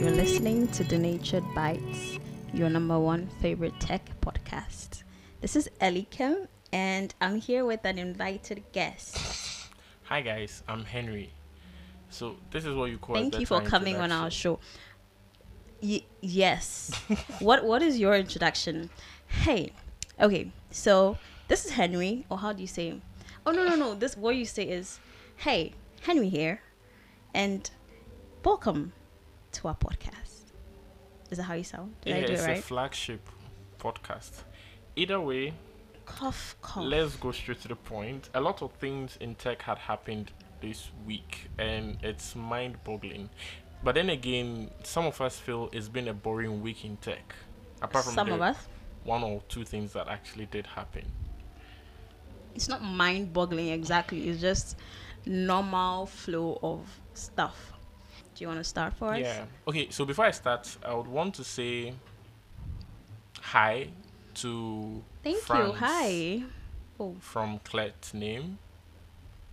You're listening to Denatured Bites, your number one favorite tech podcast. This is Ellie Kim, and I'm here with an invited guest. Hi guys, I'm Henry. So this is what you call. Thank you for coming on our show. Y- yes. what What is your introduction? Hey, okay. So this is Henry, or how do you say? Oh no no no. This what you say is, hey, Henry here, and welcome to our podcast. Is that how you sound? Did Yeah, I do it's it a flagship podcast. Either way, cough cough. let's go straight to the point. A lot of things in tech had happened this week, and it's mind-boggling. But then again, some of us feel it's been a boring week in tech. Apart from Some the of us. one or two things that actually did happen. It's not mind-boggling exactly. It's just normal flow of stuff. Do you want to start for us? Yeah. Okay, so before I start, I would want to say hi to Thank you. Hi. Oh, from Clet's name.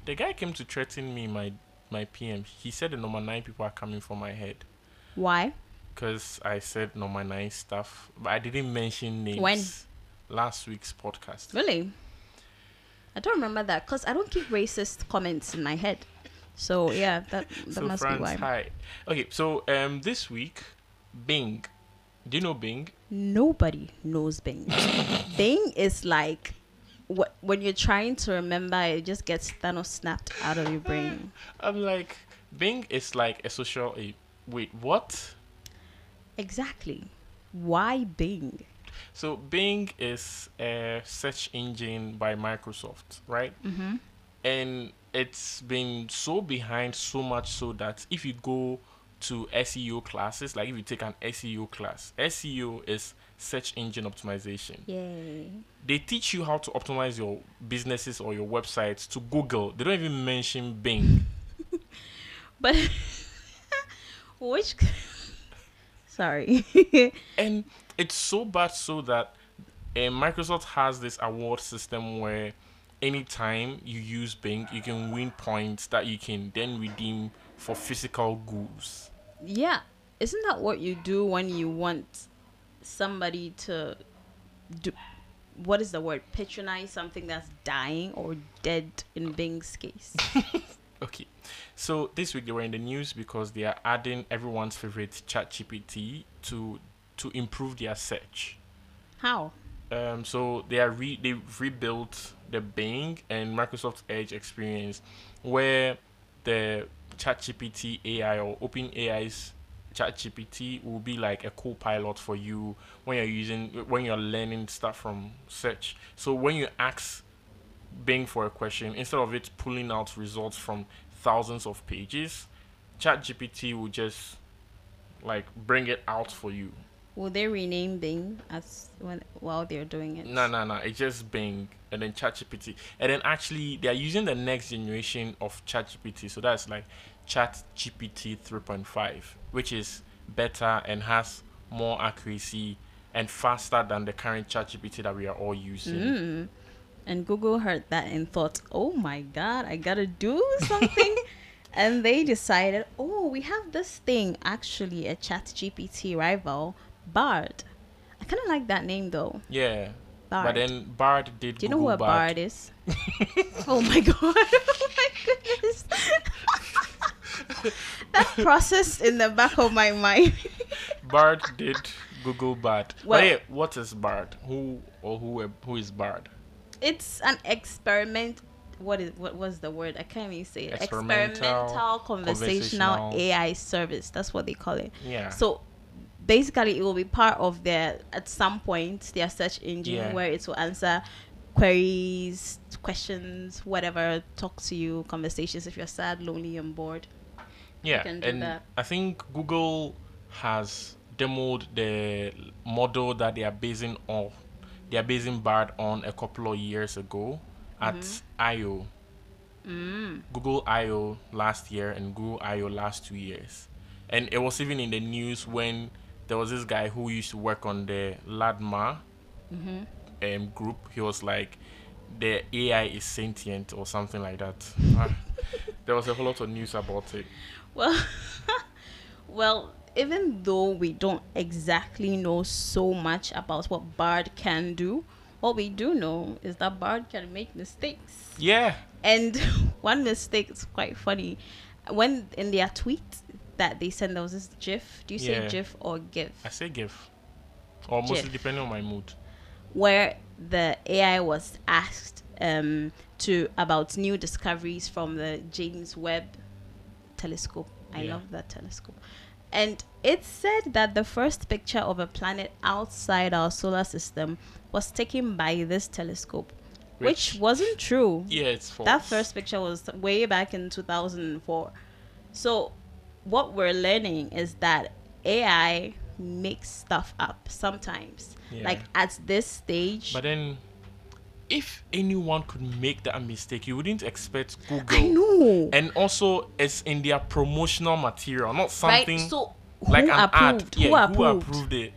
The guy came to threaten me my my PM. He said the number nine people are coming for my head why? because I said number nine stuff, but I didn't mention names. When? Last week's podcast. Really? I don't remember that because I don't keep racist comments in my head. So yeah, that that so must Franz, be why. hi. Okay, so um this week, Bing. Do you know Bing? Nobody knows Bing. Bing is like wh- when you're trying to remember, it just gets Thanos snapped out of your brain. I'm like, Bing is like a social. A, wait, what? Exactly. Why Bing? So Bing is a search engine by Microsoft, right? Mm-hmm. And it's been so behind so much so that if you go to SEO classes, like if you take an SEO class, SEO is search engine optimization. Yay. They teach you how to optimize your businesses or your websites to Google. They don't even mention Bing. But which? Sorry. and it's so bad so that uh, Microsoft has this award system where anytime you use Bing, you can win points that you can then redeem for physical goods. yeah, isn't that what you do when you want somebody to do? What is the word? Patronize something that's dying or dead in Bing's case. Okay, so this week they were in the news because they are adding everyone's favorite ChatGPT to to improve their search. How? Um, so they are re- they rebuilt the Bing and Microsoft Edge experience, where the ChatGPT AI or OpenAI's ChatGPT will be like a co-pilot for you when you're using when you're learning stuff from search. So when you ask Bing for a question, instead of it pulling out results from thousands of pages, ChatGPT will just like bring it out for you. Will they rename Bing as when while they're doing it? No, no, no. It's just Bing and then ChatGPT. And then actually, they are using the next generation of ChatGPT. So that's like ChatGPT 3.5, which is better and has more accuracy and faster than the current ChatGPT that we are all using. Mm. And Google heard that and thought, "Oh my God, I gotta do something." and they decided, "Oh, we have this thing actually a Chat GPT rival, Bard." I kind of like that name though. Yeah. Bard. But then Bard did do you know Google who a Bard. Bard is? oh my God! Oh my goodness! that process in the back of my mind. Bard did Google Bard. Well- but what is Bard? Who or who who is Bard? it's an experiment what is what was the word i can't even say it Experimental, experimental conversational, conversational- ai service that's what they call it Yeah. so basically it will be part of their at some point their search engine Yeah. where it will answer queries questions whatever talk to you conversations if you're sad lonely and bored Yeah, and that. I think Google has demoed the model that they are basing on, they are basing Bard on a couple of years ago at Mm-hmm. I/O. mm. Google I/O last year and Google I/O last two years, and it was even in the news when there was this guy who used to work on the LaMDA hmm um, group. He was like, the AI is sentient or something like that. There was a whole lot of news about it. Well, well, even though we don't exactly know so much about what Bard can do, what we do know is that Bard can make mistakes. Yeah. And one mistake is quite funny. When in their tweet that they sent, there was this GIF. Do you say Yeah. GIF or GIF? I say GIF. Or mostly GIF. depending on my mood. where the AI was asked um, to about new discoveries from the James Webb telescope. I Yeah. love that telescope. And it said that the first picture of a planet outside our solar system was taken by this telescope, which, Which- wasn't true. Yeah, it's false. That first picture was way back in 2004. So, what we're learning is that AI makes stuff up sometimes. Yeah. Like at this stage, But then, if anyone could make that mistake, you wouldn't expect Google. I know. And also, it's in their promotional material, not something right? So, who like an approved? ad. Who yeah, approved? who approved it?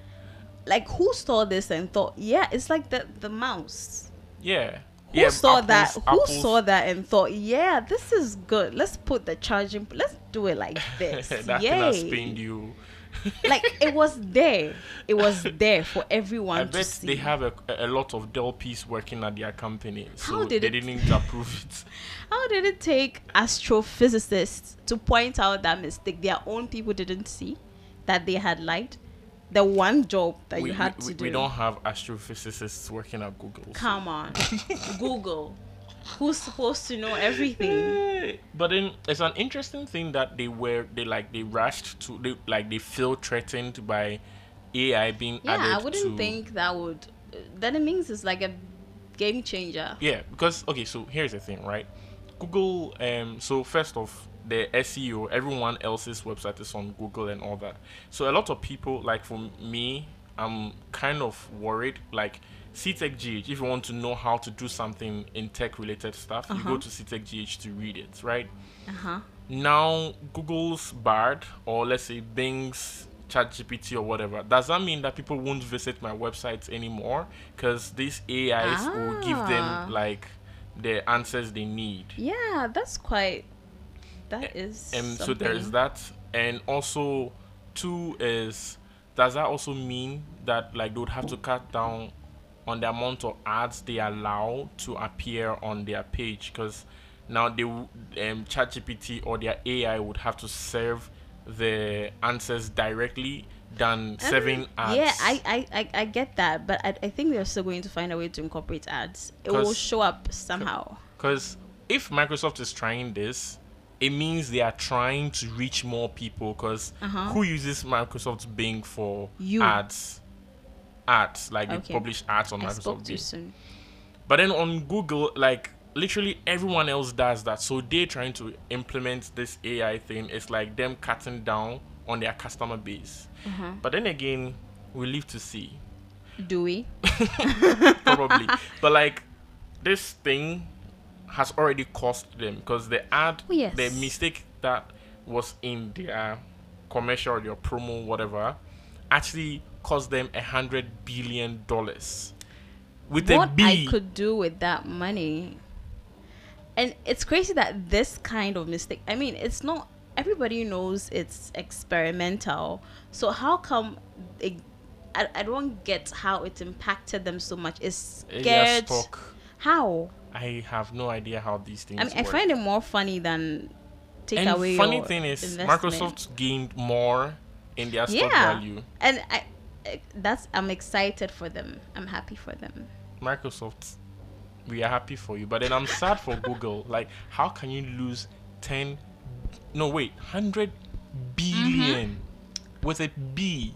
Like who saw this and thought, yeah, it's like the the mouse. Yeah. Who yeah, saw that? Apple's- Who Apple's- saw that and thought, yeah, this is good. Let's put the charging. Let's do it like this. that Yay! you. like it was there. It was there for everyone I to bet see. they have a, a lot of Dell P's working at their company, so How did they it- didn't approve it. How did it take astrophysicists to point out that mistake their own people didn't see that they had lied? The one job that we, you had we, to we- do. we don't have astrophysicists working at Google. so- Come on, Google. Who's supposed to know everything? But then it's an interesting thing that they were they like they rushed to they like they feel threatened by AI being Yeah, added Yeah, I wouldn't to think that would. Then it means it's like a game changer. Yeah, because okay, so here's the thing, right? Google, um, so first off, the SEO, everyone else's website is on Google and all that. So a lot of people, like for me, I'm kind of worried. Like CTech GH, if you want to know how to do something in tech related stuff, you Uh-huh. go to CTech GH to read it, right? Uh huh. Now, Google's Bard, or let's say Bing's ChatGPT or whatever, does that mean that people won't visit my websites anymore? Because these AIs will give Ah. them like the answers they need. Yeah, that's quite. That is. And so there is that. And also, two is does that also mean that like they would have to cut down on the amount of ads they allow to appear on their page? Because now they um, ChatGPT or their AI would have to serve the answers directly than serving ads. Um, Yeah, I, I, I, I get that, but I, I think they're still going to find a way to incorporate ads. It will show up somehow. Because if Microsoft is trying this, it means they are trying to reach more people. Because Uh-huh. who uses Microsoft Bing for You. ads? Ads, like Okay. they publish ads on I Microsoft Bing. But then on Google, like literally everyone else does that. So they're trying to implement this AI thing. It's like them cutting down on their customer base. Uh-huh. But then again, we live to see. Do we? probably. but like this thing has already cost them because the ad, Oh, yes. the mistake that was in their commercial, or their promo, whatever, actually cost them a hundred billion dollars. With what B. I could do with that money. And it's crazy that this kind of mistake. I mean, it's not. Everybody knows it's experimental. So how come? It, I, I don't get how it impacted them so much. It's They scared. How? I have no idea how these things I mean, I find it more funny than take and away. funny thing is, investment. Microsoft gained more in their stock Yeah. value. and I, that's I'm excited for them. I'm happy for them. Microsoft, we are happy for you, but then I'm sad for Google. Like, how can you lose ten? No, wait, hundred billion with a B.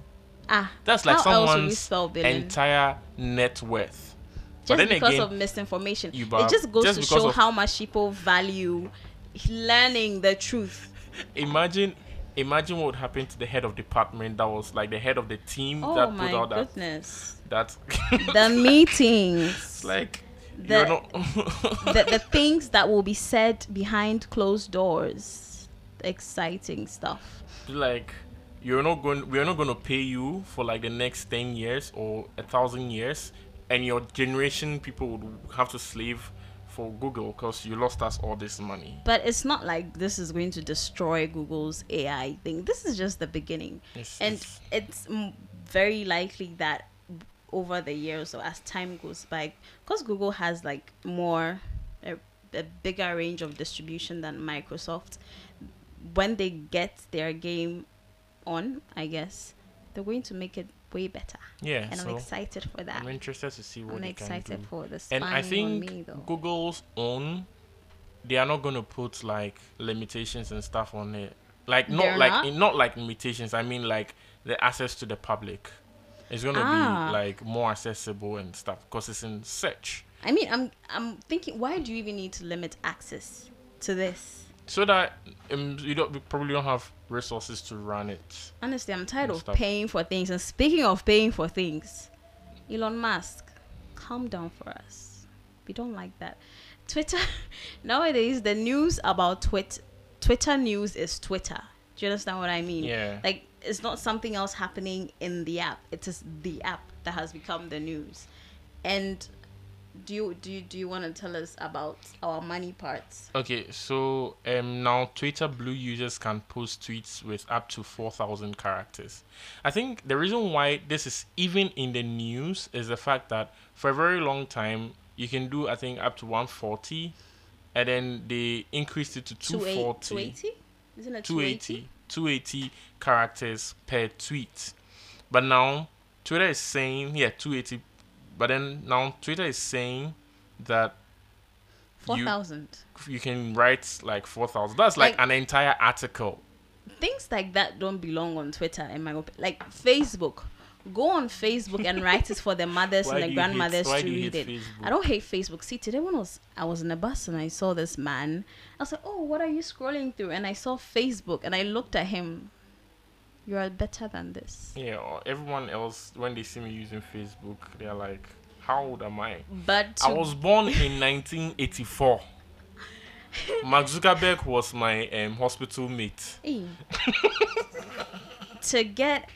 Ah, That's like how else would we someone's entire net worth. Just but because again, of misinformation. It just goes just to show how much people value learning the truth. imagine, imagine what would happen to the head of department that was like the head of the team Oh that put out that goodness. that. The meetings, like The- you're not. the, the things that will be said behind closed doors. Exciting stuff. like you're not going we're not going to pay you for like the next 10 years or a thousand years and your generation people would have to slave for Google because you lost us all this money. But it's not like this is going to destroy Google's AI thing. This is just the beginning. It's, and it's- it's very likely that over the years or as time goes by because google has like more a, a bigger range of distribution than microsoft when they get their game on i guess they're going to make it way better yeah. and so i'm excited for that I'm interested to see what i'm they excited can do. for the And I think me Google's own, they are not going to put like limitations and stuff on it. Like not They're like not? in- not like limitations. I mean like the access to the public. It's going to Ah. be like more accessible and stuff because it's in search. i mean i'm i'm thinking why do you even need to limit access to this So that um, you don't you probably don't have resources to run it. honestly i'm tired of stuff. paying for things and speaking of paying for things elon musk calm down for us we don't like that twitter nowadays the news about twit twitter news is twitter do you understand what i mean Yeah. like it's not something else happening in the app it is the app that has become the news and do you do you, do you want to tell us about our money parts Okay, so um, now Twitter Blue users can post tweets with up to 4,000 characters. I think the reason why this is even in the news is the fact that for a very long time you can do, I think, up to 140, and then they increased it to 240, 280 isn't it 280, 280 characters per tweet. But now Twitter is saying, yeah, 280, but then now Twitter is saying that 4000 you can write like 4000 that's like, Like- an entire article things like that don't belong on Twitter in my opinion. Like Facebook. Go on Facebook and write it for the mothers and the you hate- grandmothers to read it. Facebook? I don't hate Facebook. See, today when I was I was in a bus and I saw this man, I was like, "Oh, what are you scrolling through?" And I saw Facebook and I looked at him. You are better than this. yeah or everyone else when they see me using facebook they're like how old am i But i was born in 1984 mark zuckerberg was my um, hospital mate Hey. to get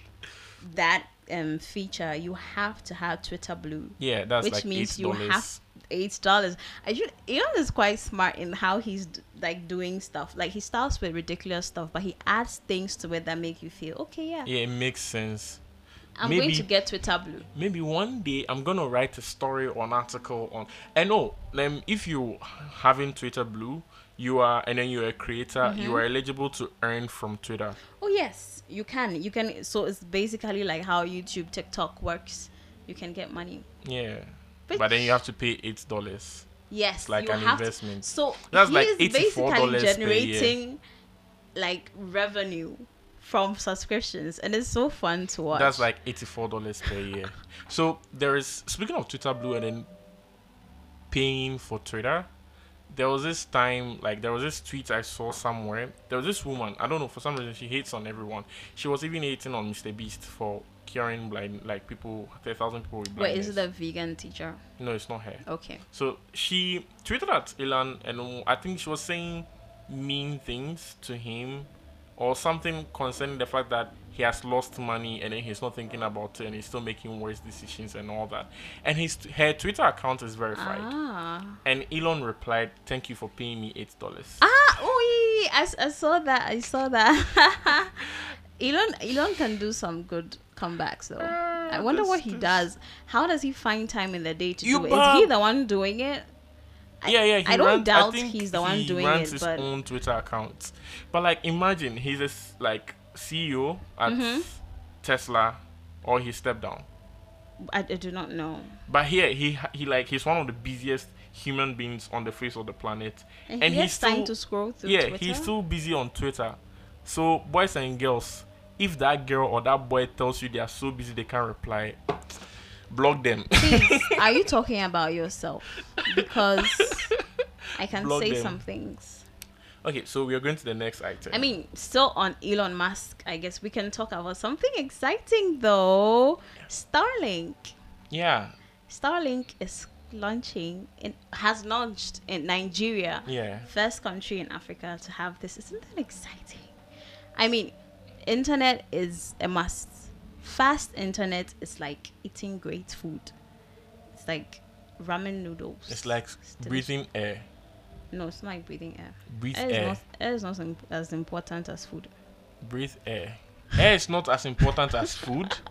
that um feature, you have to have Twitter Blue. yeah that's which like means eight you dollars have eight dollars. I should Elon is quite smart in how he's like doing stuff. Like he starts with ridiculous stuff, but he adds things to it that make you feel okay. Yeah, yeah it makes sense I'm going to get Twitter Blue. maybe one day I'm gonna write a story or an article on. And no, um, if you having Twitter Blue, you are, and then you're a creator, Mm-hmm. you are eligible to earn from Twitter. Oh yes, you can. You can. So it's basically like how YouTube, TikTok works. You can get money. Yeah, But- but then you have to pay eight dollars. Yes, like an investment. To, so That's he like is $84 basically generating like revenue from subscriptions, and it's so fun to watch. That's like eighty-four dollars per year. So there is speaking of Twitter Blue and then paying for Twitter. There was this time, like there was this tweet I saw somewhere. There was this woman. I don't know for some reason she hates on everyone. She was even hating on Mr. Beast for curing blind, like people, a thousand people with Wait, blindness. is it a vegan teacher? No, it's not her. Okay. So she tweeted at Elon, and um, I think she was saying mean things to him, or something concerning the fact that he has lost money and then he's not thinking about it, and he's still making worse decisions and all that. And his her Twitter account is verified. Ah. And Elon replied, "Thank you for paying me eight dollars." Ah, oh, I, I saw that. I saw that. Elon Elon can do some good comebacks though. I Uh, wonder this- what he this- does. How does he find time in the day to You do it? Is he the one doing it? I- yeah, yeah. He I don't runs- doubt think he's the one he doing runs it, his but own Twitter account. But like, imagine he's a like CEO at Mm-hmm. Tesla, or he stepped down. I, I do not know. But here he he like he's one of the busiest human beings on the face of the planet, And, And he he's has time still- to scroll through yeah, Twitter. he's still busy on Twitter. So boys and girls, if that girl or that boy tells you they are so busy they can't reply, block them. Please, are you talking about yourself? Because I can Block say them. some things. okay, so we are going to the next item. I mean, still on Elon Musk, I guess we can talk about something exciting though. Starlink. yeah, Starlink is launching and has launched in Nigeria. yeah, First country in Africa to have this. Isn't that exciting? I mean, internet is a must. Fast internet is like eating great food. It's like ramen noodles. It's like Still- breathing air. No, it's not like breathing air. Breathe Air is air. not air is not im- as important as food. Breathe air. Air is not as important as food.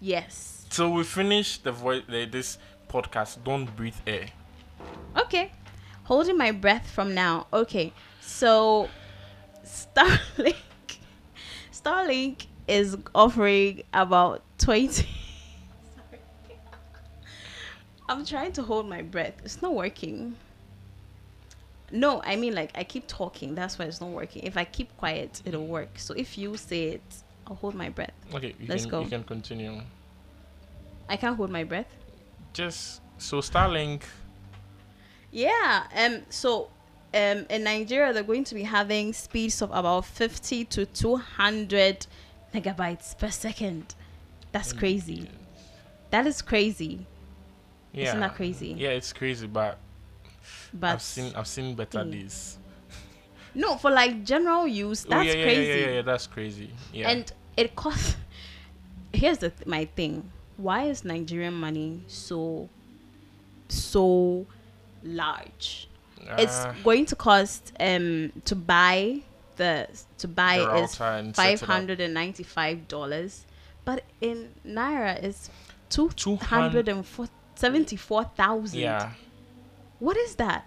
Yes. So we finish the voice the, this podcast. Don't breathe air. Okay. Holding my breath from now. Okay. So Starlink Starlink is offering about 20 Sorry. I'm trying to hold my breath. It's not working. No, I mean like I keep talking. That's why it's not working. If I keep quiet, it'll work. So if you say it, I'll hold my breath. Okay, you Let's can go. you can continue. I can't hold my breath. Just so Starlink. Yeah. Um. So, um, in Nigeria, they're going to be having speeds of about fifty to two hundred megabytes per second. That's crazy. That is crazy. Yeah. Isn't that crazy? Yeah, it's crazy, but, But I've seen I've seen better Mm. days. no, for like general use, oh that's yeah, yeah, crazy. yeah, yeah, yeah, that's crazy. Yeah. And it costs. Here's the th- my thing. Why is Nigerian money so, so large? It's Ah, going to cost um to buy the to buy is router and set it five hundred and ninety five dollars, but in naira it's two 200 hundred and seventy four thousand. Yeah. what is that?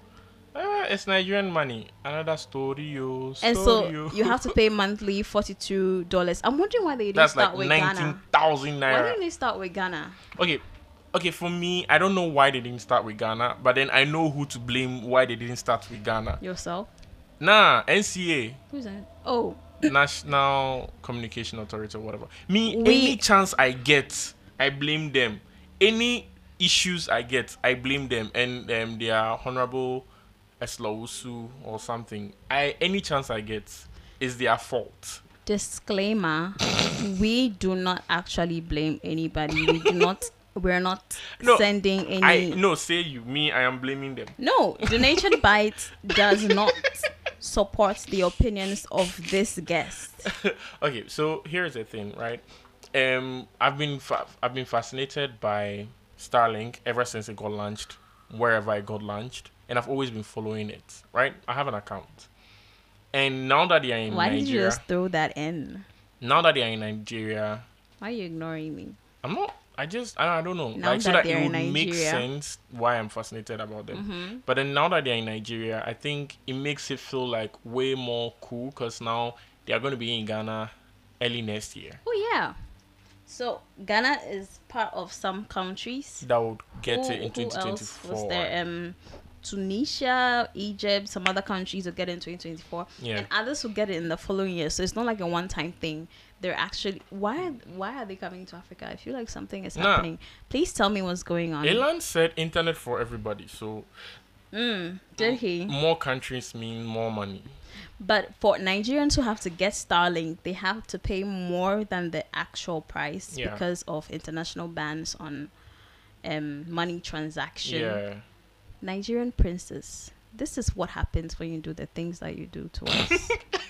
Uh, it's Nigerian money. Another story, yo. And so you have to pay monthly forty two dollars. I'm wondering why they didn't That's start like with nineteen Ghana. thousand Why didn't they start with Ghana? Okay, okay. For me, I don't know why they didn't start with Ghana, but then I know who to blame why they didn't start with Ghana. Yourself? Nah, NCA, Who's that? Oh, National Communication Authority, or whatever. Me, We- any chance I get, I blame them. Any issues I get, I blame them, and um, their honorable Ursula Owusu or something. I any chance I get is their fault. disclaimer we do not actually blame anybody we do not we're not No, sending any I no say you me. I am blaming them. no donation bite does not support the opinions of this guest okay, so here's the thing, right? Um, I've been fa- I've been fascinated by Starlink ever since it got launched, wherever it got launched, and I've always been following it. Right? I have an account, and now that they are in why did you just throw that in? Now that they are in Nigeria, why are you ignoring me I'm not. I just I, I don't know. Now like so that that it would in make sense why I'm fascinated about them. mm-hmm. But then now that they're in Nigeria, I think it makes it feel like way more cool because now they are going to be in Ghana early next year. oh yeah so ghana is part of some countries That would get who, it in 2024. who else 2024. was there um tunisia egypt some other countries will get it in 2024 yeah. and others will get it in the following year. So it's not like a one-time thing. They're actually why why are they coming to Africa? I feel like something is Nah. happening. Please tell me what's going on. Elon said internet for everybody. So Mm, did he? more countries mean more money. But for Nigerians who have to get Starlink, they have to pay more than the actual price Yeah. because of international bans on um, money transaction. Yeah. Nigerian princes. This is what happens when you do the things that you do to us.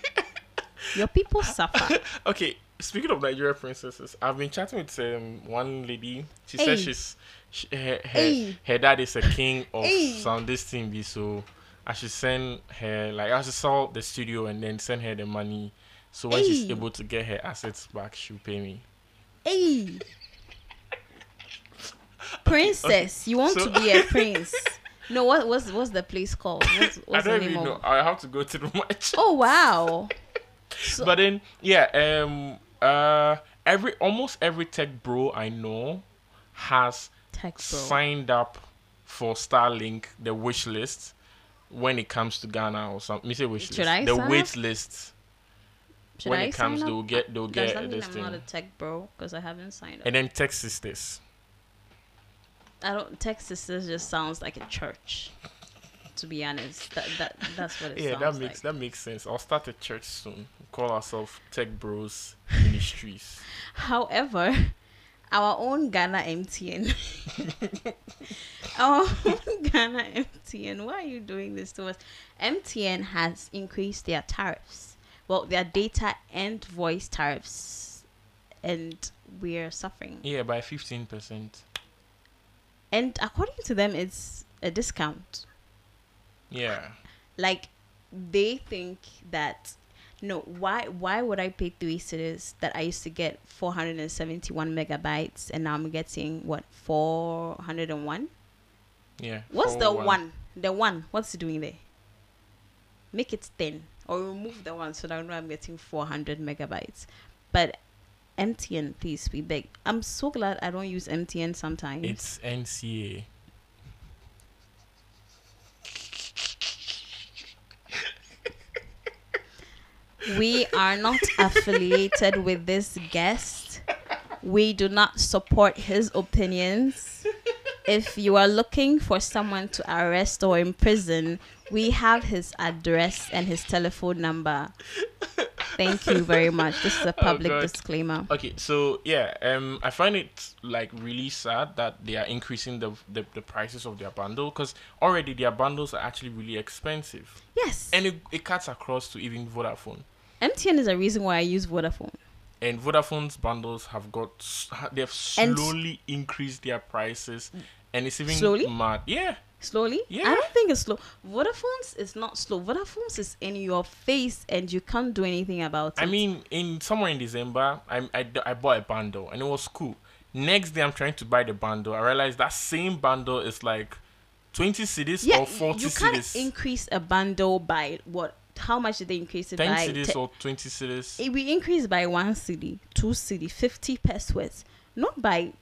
Your people suffer. Okay. Speaking of Nigeria princesses, I've been chatting with um, one lady. She Hey. says she's she, her, her, Hey. her dad is a king of Hey. some this thing be so I should send her like I should sell the studio and then send her the money. So when she's able to get her assets back, she'll pay me. Hey, princess, you want So- to be a prince? No, what what's what's the place called? What's, what's I don't the name even know. I have to go through my chat. Oh wow! So, But then, yeah, um, uh, every almost every tech bro I know has signed up for Starlink, the wish list, when it comes to Ghana or something. Me say wish Should list. I the wait up? list, Should when I it comes, they'll get they'll Does get this I'm thing. not a tech bro because I haven't signed up? and then tech sisters. I don't. Tech sisters just sounds like a church. To be honest, that that that's what it Yeah, that makes like. that makes sense. I'll start a church soon. Call ourselves Tech Bros Ministries. However, our own Ghana MTN, our own Ghana MTN, why are you doing this to us? MTN has increased their tariffs, well, their data and voice tariffs, and we're suffering. Yeah, by fifteen percent. and according to them, it's a discount. Yeah. Like they think that no, why why would I pay three cedis that I used to get 471 megabytes and now I'm getting what 401? Yeah. What's the 401. one? The one. What's it doing there? Make it 10 or remove the one so that I know I'm getting 400 megabytes. But MTN, please, we beg. I'm so glad I don't use MTN sometimes. It's NCA. We are not affiliated with this guest. We do not support his opinions. If you are looking for someone to arrest or imprison, we have his address and his telephone number. Thank you very much. This is a public God. disclaimer. Okay, so yeah, um, I find it like really sad that they are increasing the the, the prices of their bundle because already their bundles are actually really expensive, Yes. and it, it cuts across to even Vodafone. MTN is a reason why I use Vodafone. And Vodafone's bundles have got they've And- slowly increased their prices, and it's even Slowly? mad. Yeah, Slowly? Yeah. I don't think it's slow. Vodafone's is not slow. Vodafone's is in your face and you can't do anything about it. I mean, in somewhere in December, I I, I bought a bundle and it was cool. Next day, I'm trying to buy the bundle. I realized that same bundle is like 20 cedis yeah, or 40 you can't cedis. increase a bundle by what? How much did they increase it 10 by? cedis Te- or 20 cedis. It we increase by one cedi, two cedi, fifty pesewas, not by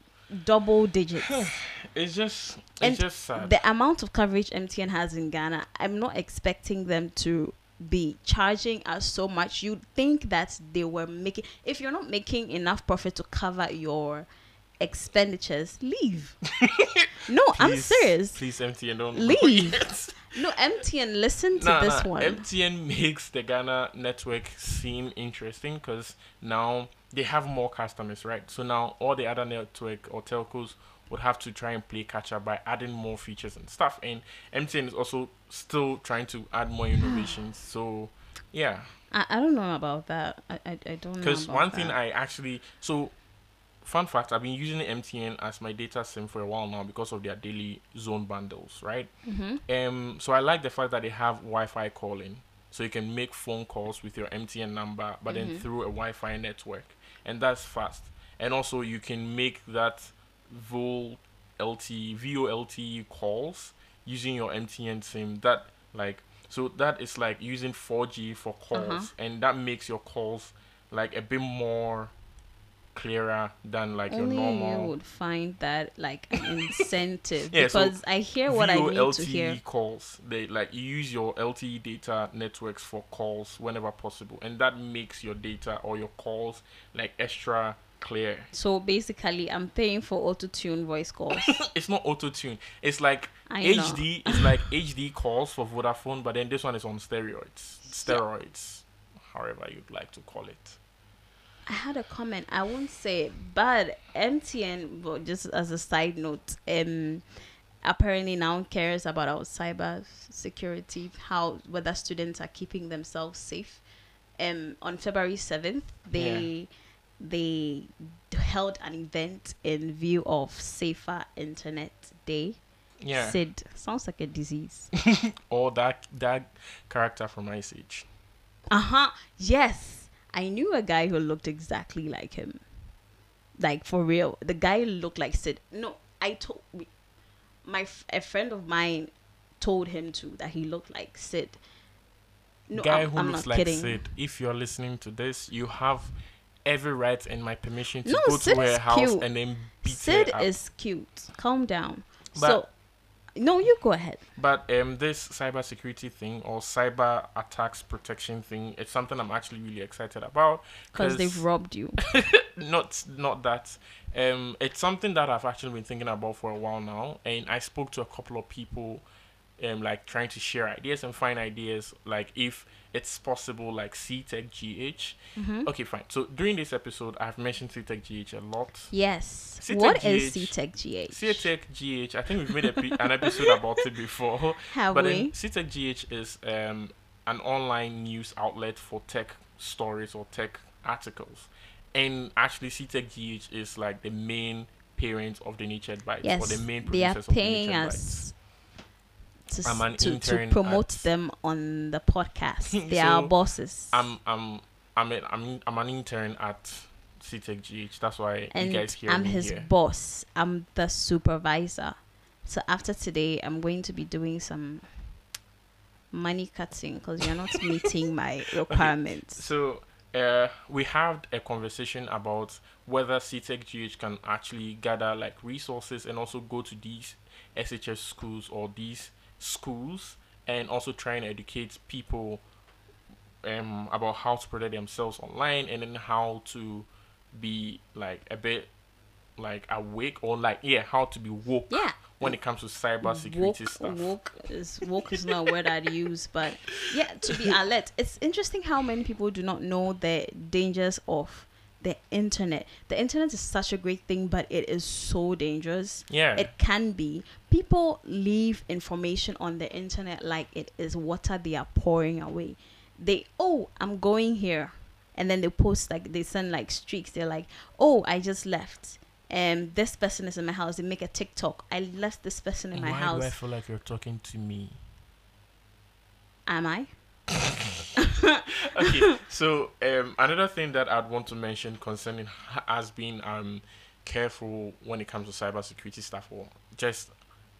double digits. It's just, it's And just sad. the amount of coverage MTN has in Ghana, I'm not expecting them to be charging us so much. You'd think that they were making if you're not making enough profit to cover your expenditures, leave. no, I'm serious. Please, MTN, don't Leave. No, MTN, listen to Nah, this nah, one. MTN makes the Ghana network seem interesting because now they have more customers, right? So now all the other network or telcos would have to try and play catch up by adding more features and stuff. And MTN is also still trying to add more innovations. So yeah, I, I don't know about that. I, I, I don't know. because one thing that. I actually so fun fact I've been using MTN as my data sim for a while now because of their daily zone bundles, right? Mhm. Um, so I like the fact that they have Wi-Fi calling, so you can make phone calls with your MTN number, but then Mhm. through a Wi-Fi network, and that's fast. And also you can make that VoL LTE VoLTE calls using your MTN SIM. That like so that is like using 4G for calls, Uh-huh. and that makes your calls like a bit more clearer than like Only your you would find that like an incentive Yeah, so because I hear what I need VoLTE to hear. calls. They like you use your LTE data networks for calls whenever possible, and that makes your data or your calls like extra clear. So basically, I'm paying for auto tune voice calls. it's not auto tune. It's like I know. HD. It's like HD calls for Vodafone, but then this one is on steroids. Steroids, however you'd like to call it. I had a comment. I won't say it, but MTN, but just as a side note, um, apparently now cares about our cyber security, how whether students are keeping themselves safe. Um, on February seventh, they they held an event in view of Safer Internet Day. Yeah. Sid sounds like a disease. Or that that character from Ice Age. Uh huh. Yes, I knew a guy who looked exactly like him. Like for real, the guy looked like Sid. No, I told my a friend of mine told him to that he looked like Sid. No, guy I'm, who I'm looks not like kidding. Sid, if you're listening to this, you have every right and my permission to No, go Sid to her house cute. and then beat Sid her up. is cute. Calm down. But- so, no, you go ahead. But um, this cybersecurity thing or cyber attacks protection thing, it's something I'm actually really excited about. Because they've robbed you. not not that. Um, it's something that I've actually been thinking about for a while now, and I spoke to a couple of people, um, like trying to share ideas and find ideas, like if it's possible, like CTech GH. Mhm. Okay, fine. So during this episode, I've mentioned CTech GH a lot. Yes. CTech what is GH? CTech GH? CTech GH, I think we've made pe- an episode about it before. Have but we? then CTech GH is um, an online news outlet for tech stories or tech articles. And actually, CTech GH is like the main parents of the Nature Bites Yes, or the main they are producers of the paying Nature us to, I'm an to, to promote at- them on the podcast. They are bosses. I'm I'm I'm a, I'm I'm an intern at CTech GH. That's why and you guys hear me. I'm his here. boss. I'm the supervisor. So after today, I'm going to be doing some money cutting because you're not meeting my requirements. So uh, we had a conversation about whether CTech GH can actually gather like resources and also go to these SHS schools or these schools and also try and educate people um, about how to protect themselves online and then how to be like a bit like awake or like yeah how to be woke Yeah. when it comes to cyber Woke, security stuff. woke is woke is not a word I'd use, but yeah, to be alert. It's interesting how many people do not know the dangers of the internet. The internet is such a great thing, but it is so dangerous. Yeah. It can be. People leave information on the internet like it is water they are pouring away. They, oh, I'm going here. And then they post, like, they send like streaks. They're like, oh, I just left. And this person is in my house. They make a TikTok. I left this person in my Why house. do I feel like you're talking to me? Am I? okay, so um, another thing that I'd want to mention concerning has been um careful when it comes to cybersecurity stuff or just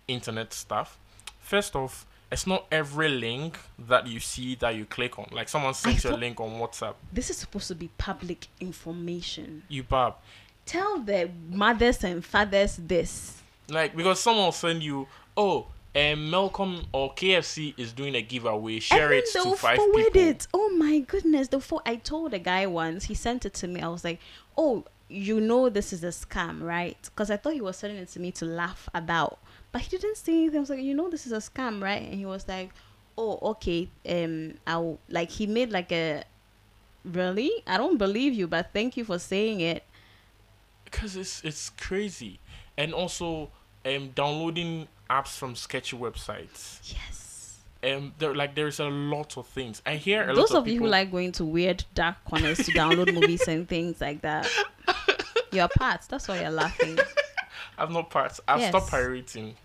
internet stuff. First off, it's not every link that you see that you click on. Like someone sends you a link on WhatsApp, This is supposed to be public information. you pop. Tell the mothers and fathers this. Like because someone will send you, oh, um, Malcolm or KFC is doing a giveaway. Share and it to five forward people. it. Oh my goodness! The fo- I told a guy once. He sent it to me. I was like, "Oh, you know this is a scam, right?" Because I thought he was sending it to me to laugh about, but he didn't say anything. I was like, "You know this is a scam, right?" And he was like, "Oh, okay." Um, I'll like he made like a. Really, I don't believe you, but thank you for saying it. because it's it's crazy and also um downloading apps from sketchy websites Yes. um there like there's a lot of things i hear a Those lot of you people who like going to weird dark corners to download movies and things like that, you're part. That's why you're laughing. i've not parts i've Yes. stopped pirating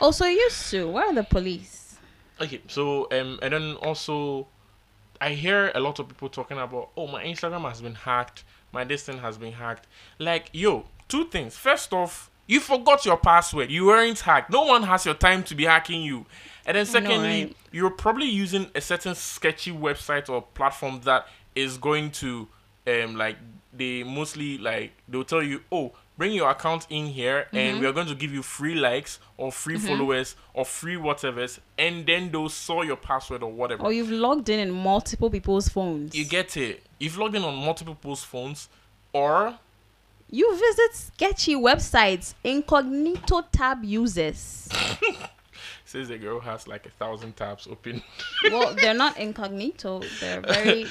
Also, used to. Where are the police? okay so um and then also i hear a lot of people talking about oh my instagram has been hacked my this thing has been hacked like yo two things first off you forgot your password you weren't hacked no one has your time to be hacking you and then secondly right? you're probably using a certain sketchy website or platform that is going to um like they mostly like they'll tell you oh bring your account in here Mm-hmm. and we are going to give you free likes or free followers or free whatever's and then they'll saw your password or whatever Or you've logged in in multiple people's phones. you get it you've logged in on multiple people's phones or You visit sketchy websites, incognito tab users. says the girl has like a thousand tabs open well, they're not incognito. They're very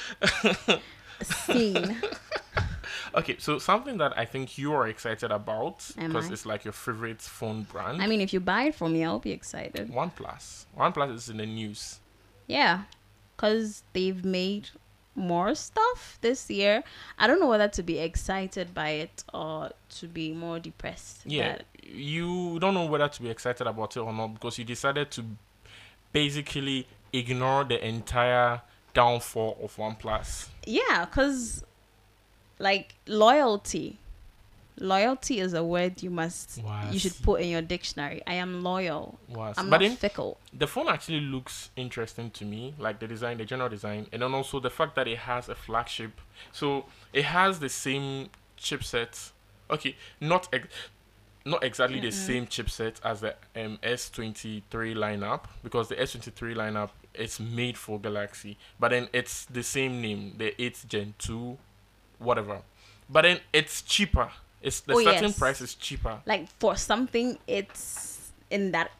seen. okay so something that i think you are excited about because it's like your favorite phone brand I mean, if you buy it from me, I'll be excited. OnePlus. OnePlus is in the news. Yeah, because they've made more stuff this year. I don't know whether to be excited by it or to be more depressed. Yeah, you don't know whether to be excited about it or not because you decided to basically ignore the entire downfall of OnePlus. yeah, because like loyalty. Loyalty is a word you must you should put in your dictionary. I am loyal. Was. I'm but not then fickle. the phone actually looks interesting to me, like the design, the general design, and then also the fact that it has a flagship. So it has the same chipset. Okay, not ex- not exactly the same chipset as the um, S23 lineup because the S23 lineup is made for Galaxy, but then it's the same name, the 8th Gen 2, whatever. But then it's cheaper. It's the Oh, starting yes. price is cheaper. Like for something, it's in that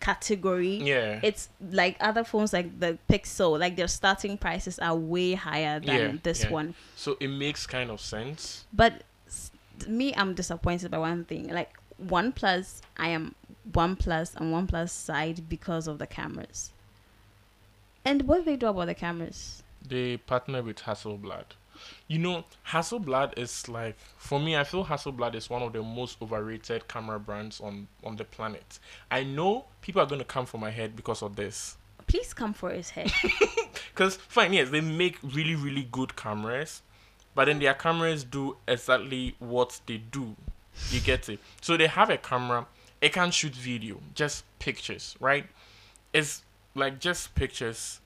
category. Yeah. It's like other phones, like the Pixel. Like their starting prices are way higher than Yeah, this yeah. one. so it makes kind of sense. But me, I'm disappointed by one thing. Like OnePlus, I am OnePlus and OnePlus side because of the cameras. And what do they do about the cameras? They partner with Hasselblad. You know, Hasselblad is like for me. I feel Hasselblad is one of the most overrated camera brands on on the planet. I know people are going to come for my head because of this. Please come for his head. Because fine, yes, they make really really good cameras, but then their cameras do exactly what they do. You get it. So they have a camera. It can shoot video, just pictures, right? It's like just pictures,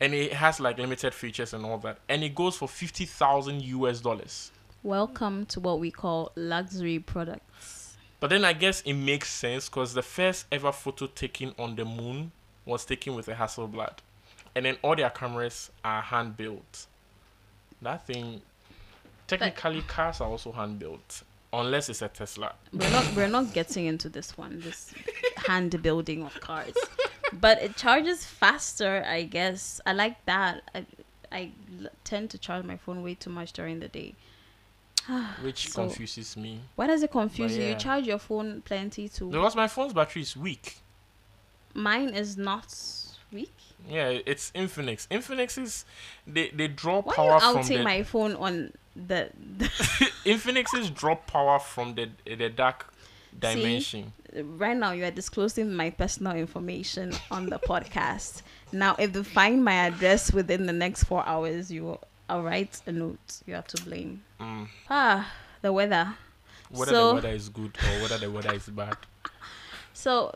and it has like limited features and all that, and it goes for fifty thousand US dollars. Welcome to what we call luxury products. But then I guess it makes sense because the first ever photo taken on the moon was taken with a Hasselblad, and then all their cameras are hand built. That thing, technically, cars are also hand built, unless it's a Tesla. We're not we're not getting into this one, this hand building of cars. But it charges faster, I guess. I like that. I, I tend to charge my phone way too much during the day. which So- confuses me Why does it confuse But you? You charge your phone plenty too. because my phone's battery is weak. Mine is not weak. Yeah, it's Infinix. Infinix is they they draw Why power are you from outing the my phone on the, the Infinix's draw power from the the dark dimension. Right now you are disclosing my personal information on the podcast. Now, if they find my address within the next four hours, you I'll write a note. You are to blame. Mm. Ah, the weather. Whether So- the weather is good or whether the weather is bad. So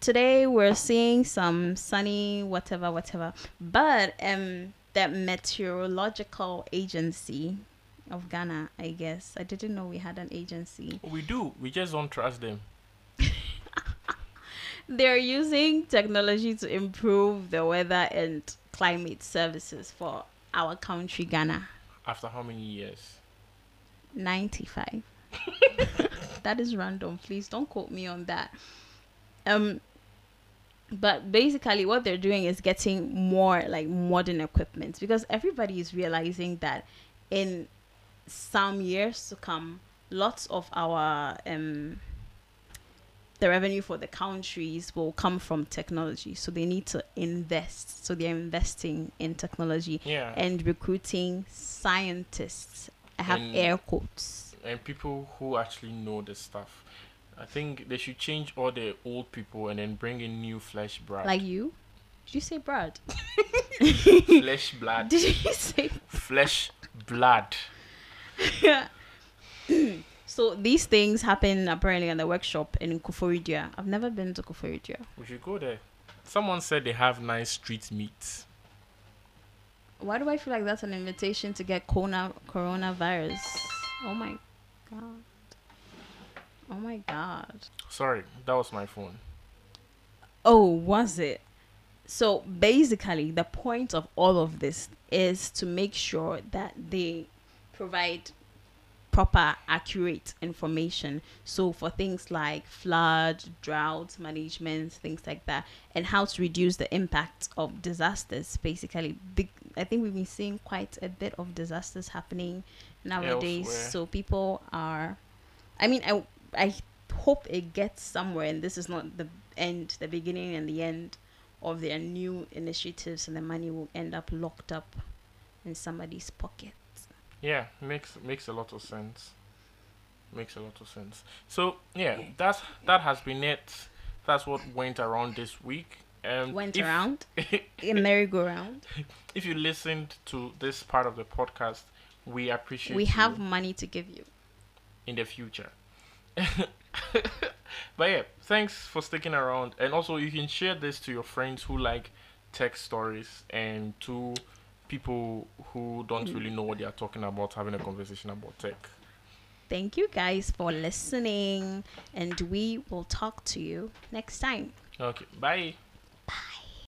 today we're seeing some sunny whatever whatever, but um the meteorological agency of Ghana, I guess I didn't know we had an agency. We do. We just don't trust them. They're using technology to improve the weather and climate services for our country, Ghana. After how many years? 95. that is random. Please don't quote me on that. Um, but basically, what they're doing is getting more like modern equipment because everybody is realizing that in some years to come, lots of our um the revenue for the countries will come from technology. So they need to invest. So they're investing in technology Yeah. and recruiting scientists. I have And- air quotes. and people who actually know the stuff. I think they should change all the old people and then bring in new flesh blood. Like you? Did you say Brad? flesh blood. Did you say? flesh blood. so these things happen apparently in the workshop in Koforidua. I've never been to Koforidua. We should go there. Someone said they have nice street meats. Why do I feel like that's an invitation to get corona coronavirus? Oh my god. Oh my god. Sorry, that was my phone. Oh, was it? So basically, the point of all of this is to make sure that they provide proper, accurate information. So, for things like flood, drought management, things like that, and how to reduce the impact of disasters. Basically, big. I think we've been seeing quite a bit of disasters happening nowadays. Elsewhere. So people are. I mean, I I hope it gets somewhere, and this is not the end, the beginning, and the end of their new initiatives, and the money will end up locked up in somebody's pocket. Yeah, makes makes a lot of sense. Makes a lot of sense. So yeah, that's that has been it. That's what went around this week. Um, Went if, around a merry-go-round. If you listened to this part of the podcast, we appreciate. We have money to give you. in the future. but yeah, thanks for sticking around. And also, you can share this to your friends who like tech stories and to people who don't mm. really know what they are talking about, having a conversation about tech. Thank you guys for listening, and we will talk to you next time. Okay, bye.